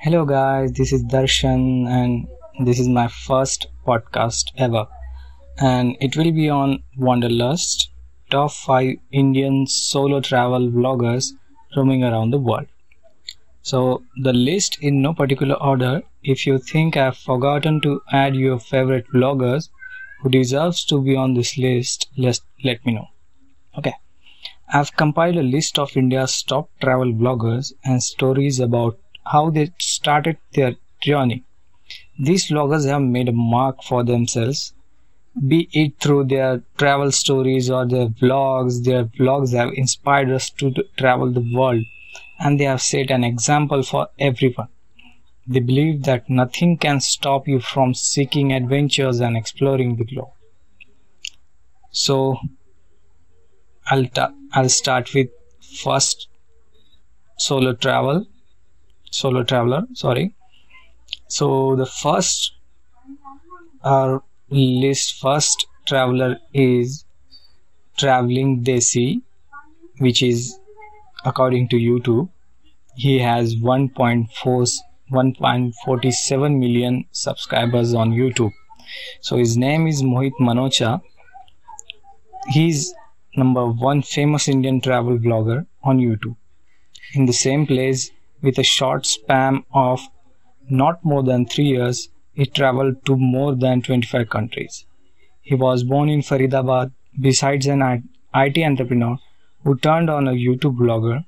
Hello, guys, this is Darshan, and this is my first podcast ever. And it will be on Wanderlust top 5 Indian solo travel vloggers roaming around the world. So, the list in no particular order. If you think I've forgotten to add your favorite vloggers who deserves to be on this list, let, let me know. Okay. I've compiled a list of India's top travel bloggers and stories about how they started their journey. These loggers have made a mark for themselves, be it through their travel stories or their vlogs. Their vlogs have inspired us to travel the world and they have set an example for everyone. They believe that nothing can stop you from seeking adventures and exploring the globe. So, I'll, ta- I'll start with first solo travel solo traveler sorry. So the first our list first traveler is traveling desi which is according to youtube he has 1.4 1.47 million subscribers on youtube. So his name is mohit manocha. He's number one famous indian travel blogger on youtube. In the same place with a short span of not more than three years, he traveled to more than 25 countries. He was born in Faridabad. Besides an IT entrepreneur who turned on a YouTube blogger,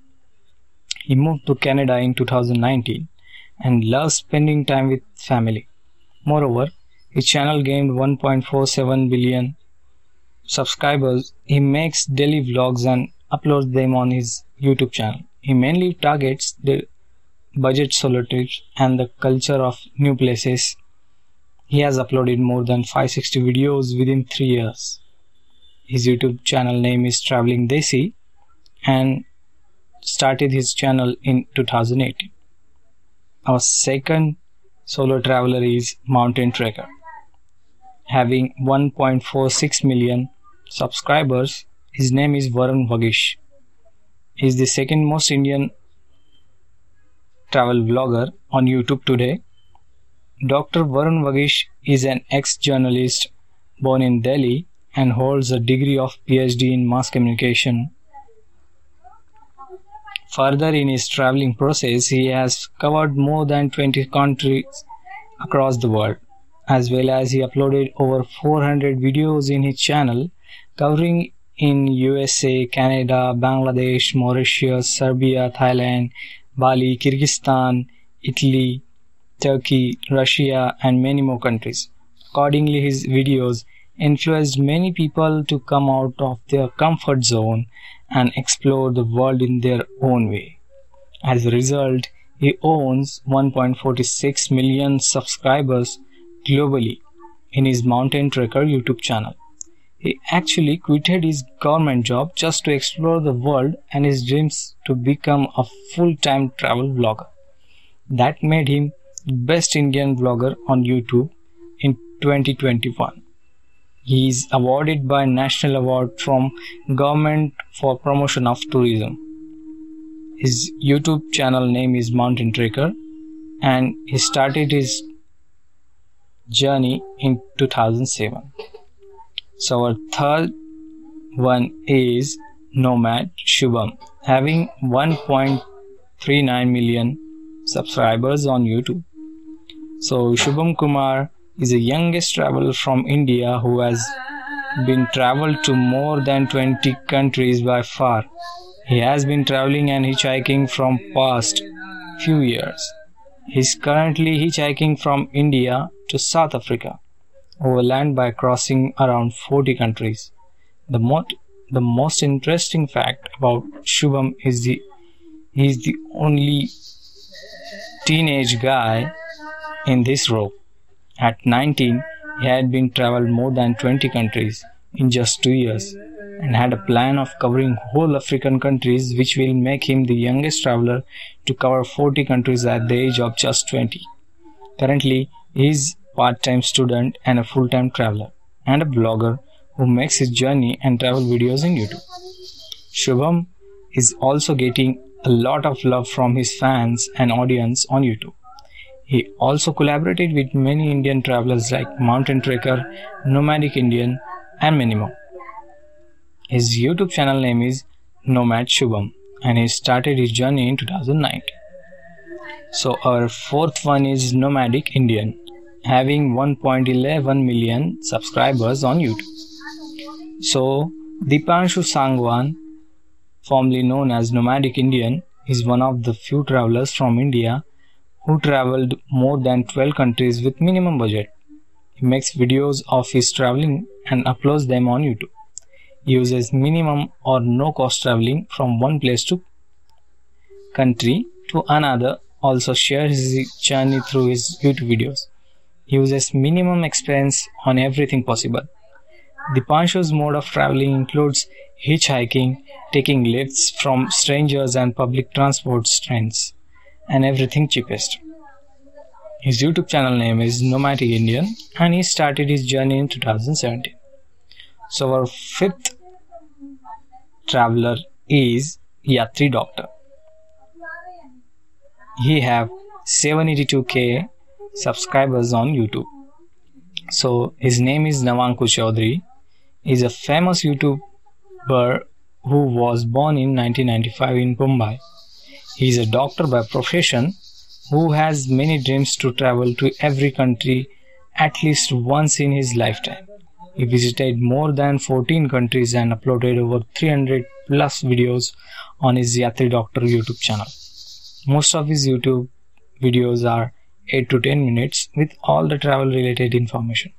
he moved to Canada in 2019 and loves spending time with family. Moreover, his channel gained 1.47 billion subscribers. He makes daily vlogs and uploads them on his YouTube channel. He mainly targets the budget solo trips, and the culture of new places. He has uploaded more than 560 videos within 3 years. His YouTube channel name is Traveling Desi and started his channel in 2018. Our second solo traveler is Mountain Trekker. Having 1.46 million subscribers, his name is Varun Vagish. He is the second most Indian travel vlogger on YouTube today. Dr. Varun Vagish is an ex-journalist born in Delhi and holds a degree of PhD in mass communication. Further in his traveling process, he has covered more than 20 countries across the world, as well as he uploaded over 400 videos in his channel covering in USA, Canada, Bangladesh, Mauritius, Serbia, Thailand, Bali, Kyrgyzstan, Italy, Turkey, Russia, and many more countries. Accordingly, his videos influenced many people to come out of their comfort zone and explore the world in their own way. As a result, he owns 1.46 million subscribers globally in his Mountain Trekker YouTube channel. He actually quitted his government job just to explore the world and his dreams to become a full-time travel vlogger. That made him best Indian vlogger on YouTube in 2021. He is awarded by National Award from Government for Promotion of Tourism. His YouTube channel name is Mountain Trekker and he started his journey in 2007. So our third one is Nomad Shubham, having 1.39 million subscribers on YouTube. So Shubham Kumar is the youngest traveler from India who has been traveled to more than 20 countries by far. He has been traveling and hitchhiking from past few years. He is currently hitchhiking from India to South Africa overland by crossing around 40 countries. The, mo- the most interesting fact about Shubham is the he is the only teenage guy in this row. At 19, he had been traveled more than 20 countries in just 2 years and had a plan of covering whole African countries which will make him the youngest traveler to cover 40 countries at the age of just 20. Currently, he is part-time student and a full-time traveler, and a blogger who makes his journey and travel videos in YouTube. Shubham is also getting a lot of love from his fans and audience on YouTube. He also collaborated with many Indian travelers like Mountain Trekker, Nomadic Indian, and many more. His YouTube channel name is Nomad Shubham and he started his journey in 2009. So our fourth one is Nomadic Indian, having 1.11 million subscribers on YouTube. So Dipanshu Sangwan, formerly known as Nomadic Indian, is one of the few travelers from India who traveled more than 12 countries with minimum budget. He makes videos of his traveling and uploads them on YouTube. He uses minimum or no cost traveling from one place to country to another also shares his journey through his YouTube videos. Uses minimum expense on everything possible. Dipanshu's mode of traveling includes hitchhiking, taking lifts from strangers and public transport trains, and everything cheapest. His YouTube channel name is Nomadic Indian and he started his journey in 2017. So our fifth traveler is Yatri Doctor he have 782k subscribers on YouTube. So his name is Navankur Chaudhary. He's a famous YouTuber who was born in 1995 in Mumbai. He is a doctor by profession who has many dreams to travel to every country at least once in his lifetime. He visited more than 14 countries and uploaded over 300 plus videos on his Yatri Doctor YouTube channel. Most of his YouTube videos are 8 to 10 minutes with all the travel related information.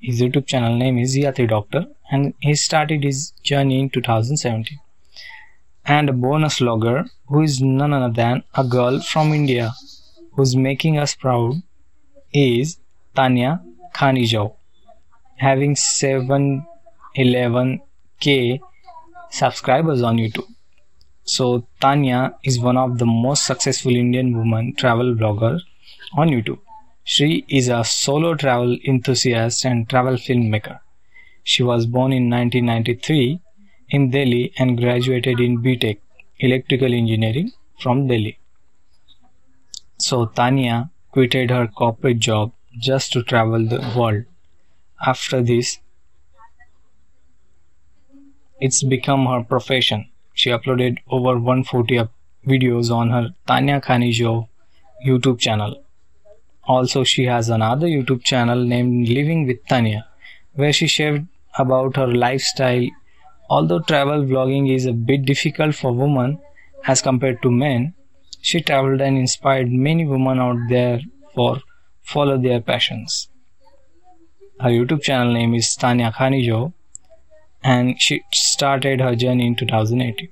His YouTube channel name is Yatri Doctor and he started his journey in 2017. And a bonus logger who is none other than a girl from India who's making us proud is Tanya Khanijow having 711k subscribers on YouTube. So Tanya is one of the most successful Indian woman travel blogger on YouTube. She is a solo travel enthusiast and travel filmmaker. She was born in 1993 in Delhi and graduated in BTech Electrical Engineering from Delhi. So Tanya quitted her corporate job just to travel the world. After this, it's become her profession. She uploaded over 140 videos on her Tanya Khanijow YouTube channel. Also, she has another YouTube channel named Living with Tanya, where she shared about her lifestyle. Although travel vlogging is a bit difficult for women as compared to men, she traveled and inspired many women out there for follow their passions. Her YouTube channel name is Tanya Khanijow and she started her journey in 2018.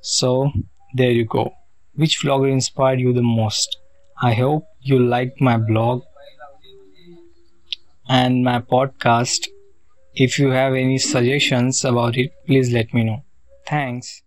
So, there you go. Which vlogger inspired you the most? I hope you liked my blog and my podcast. If you have any suggestions about it, please let me know. Thanks.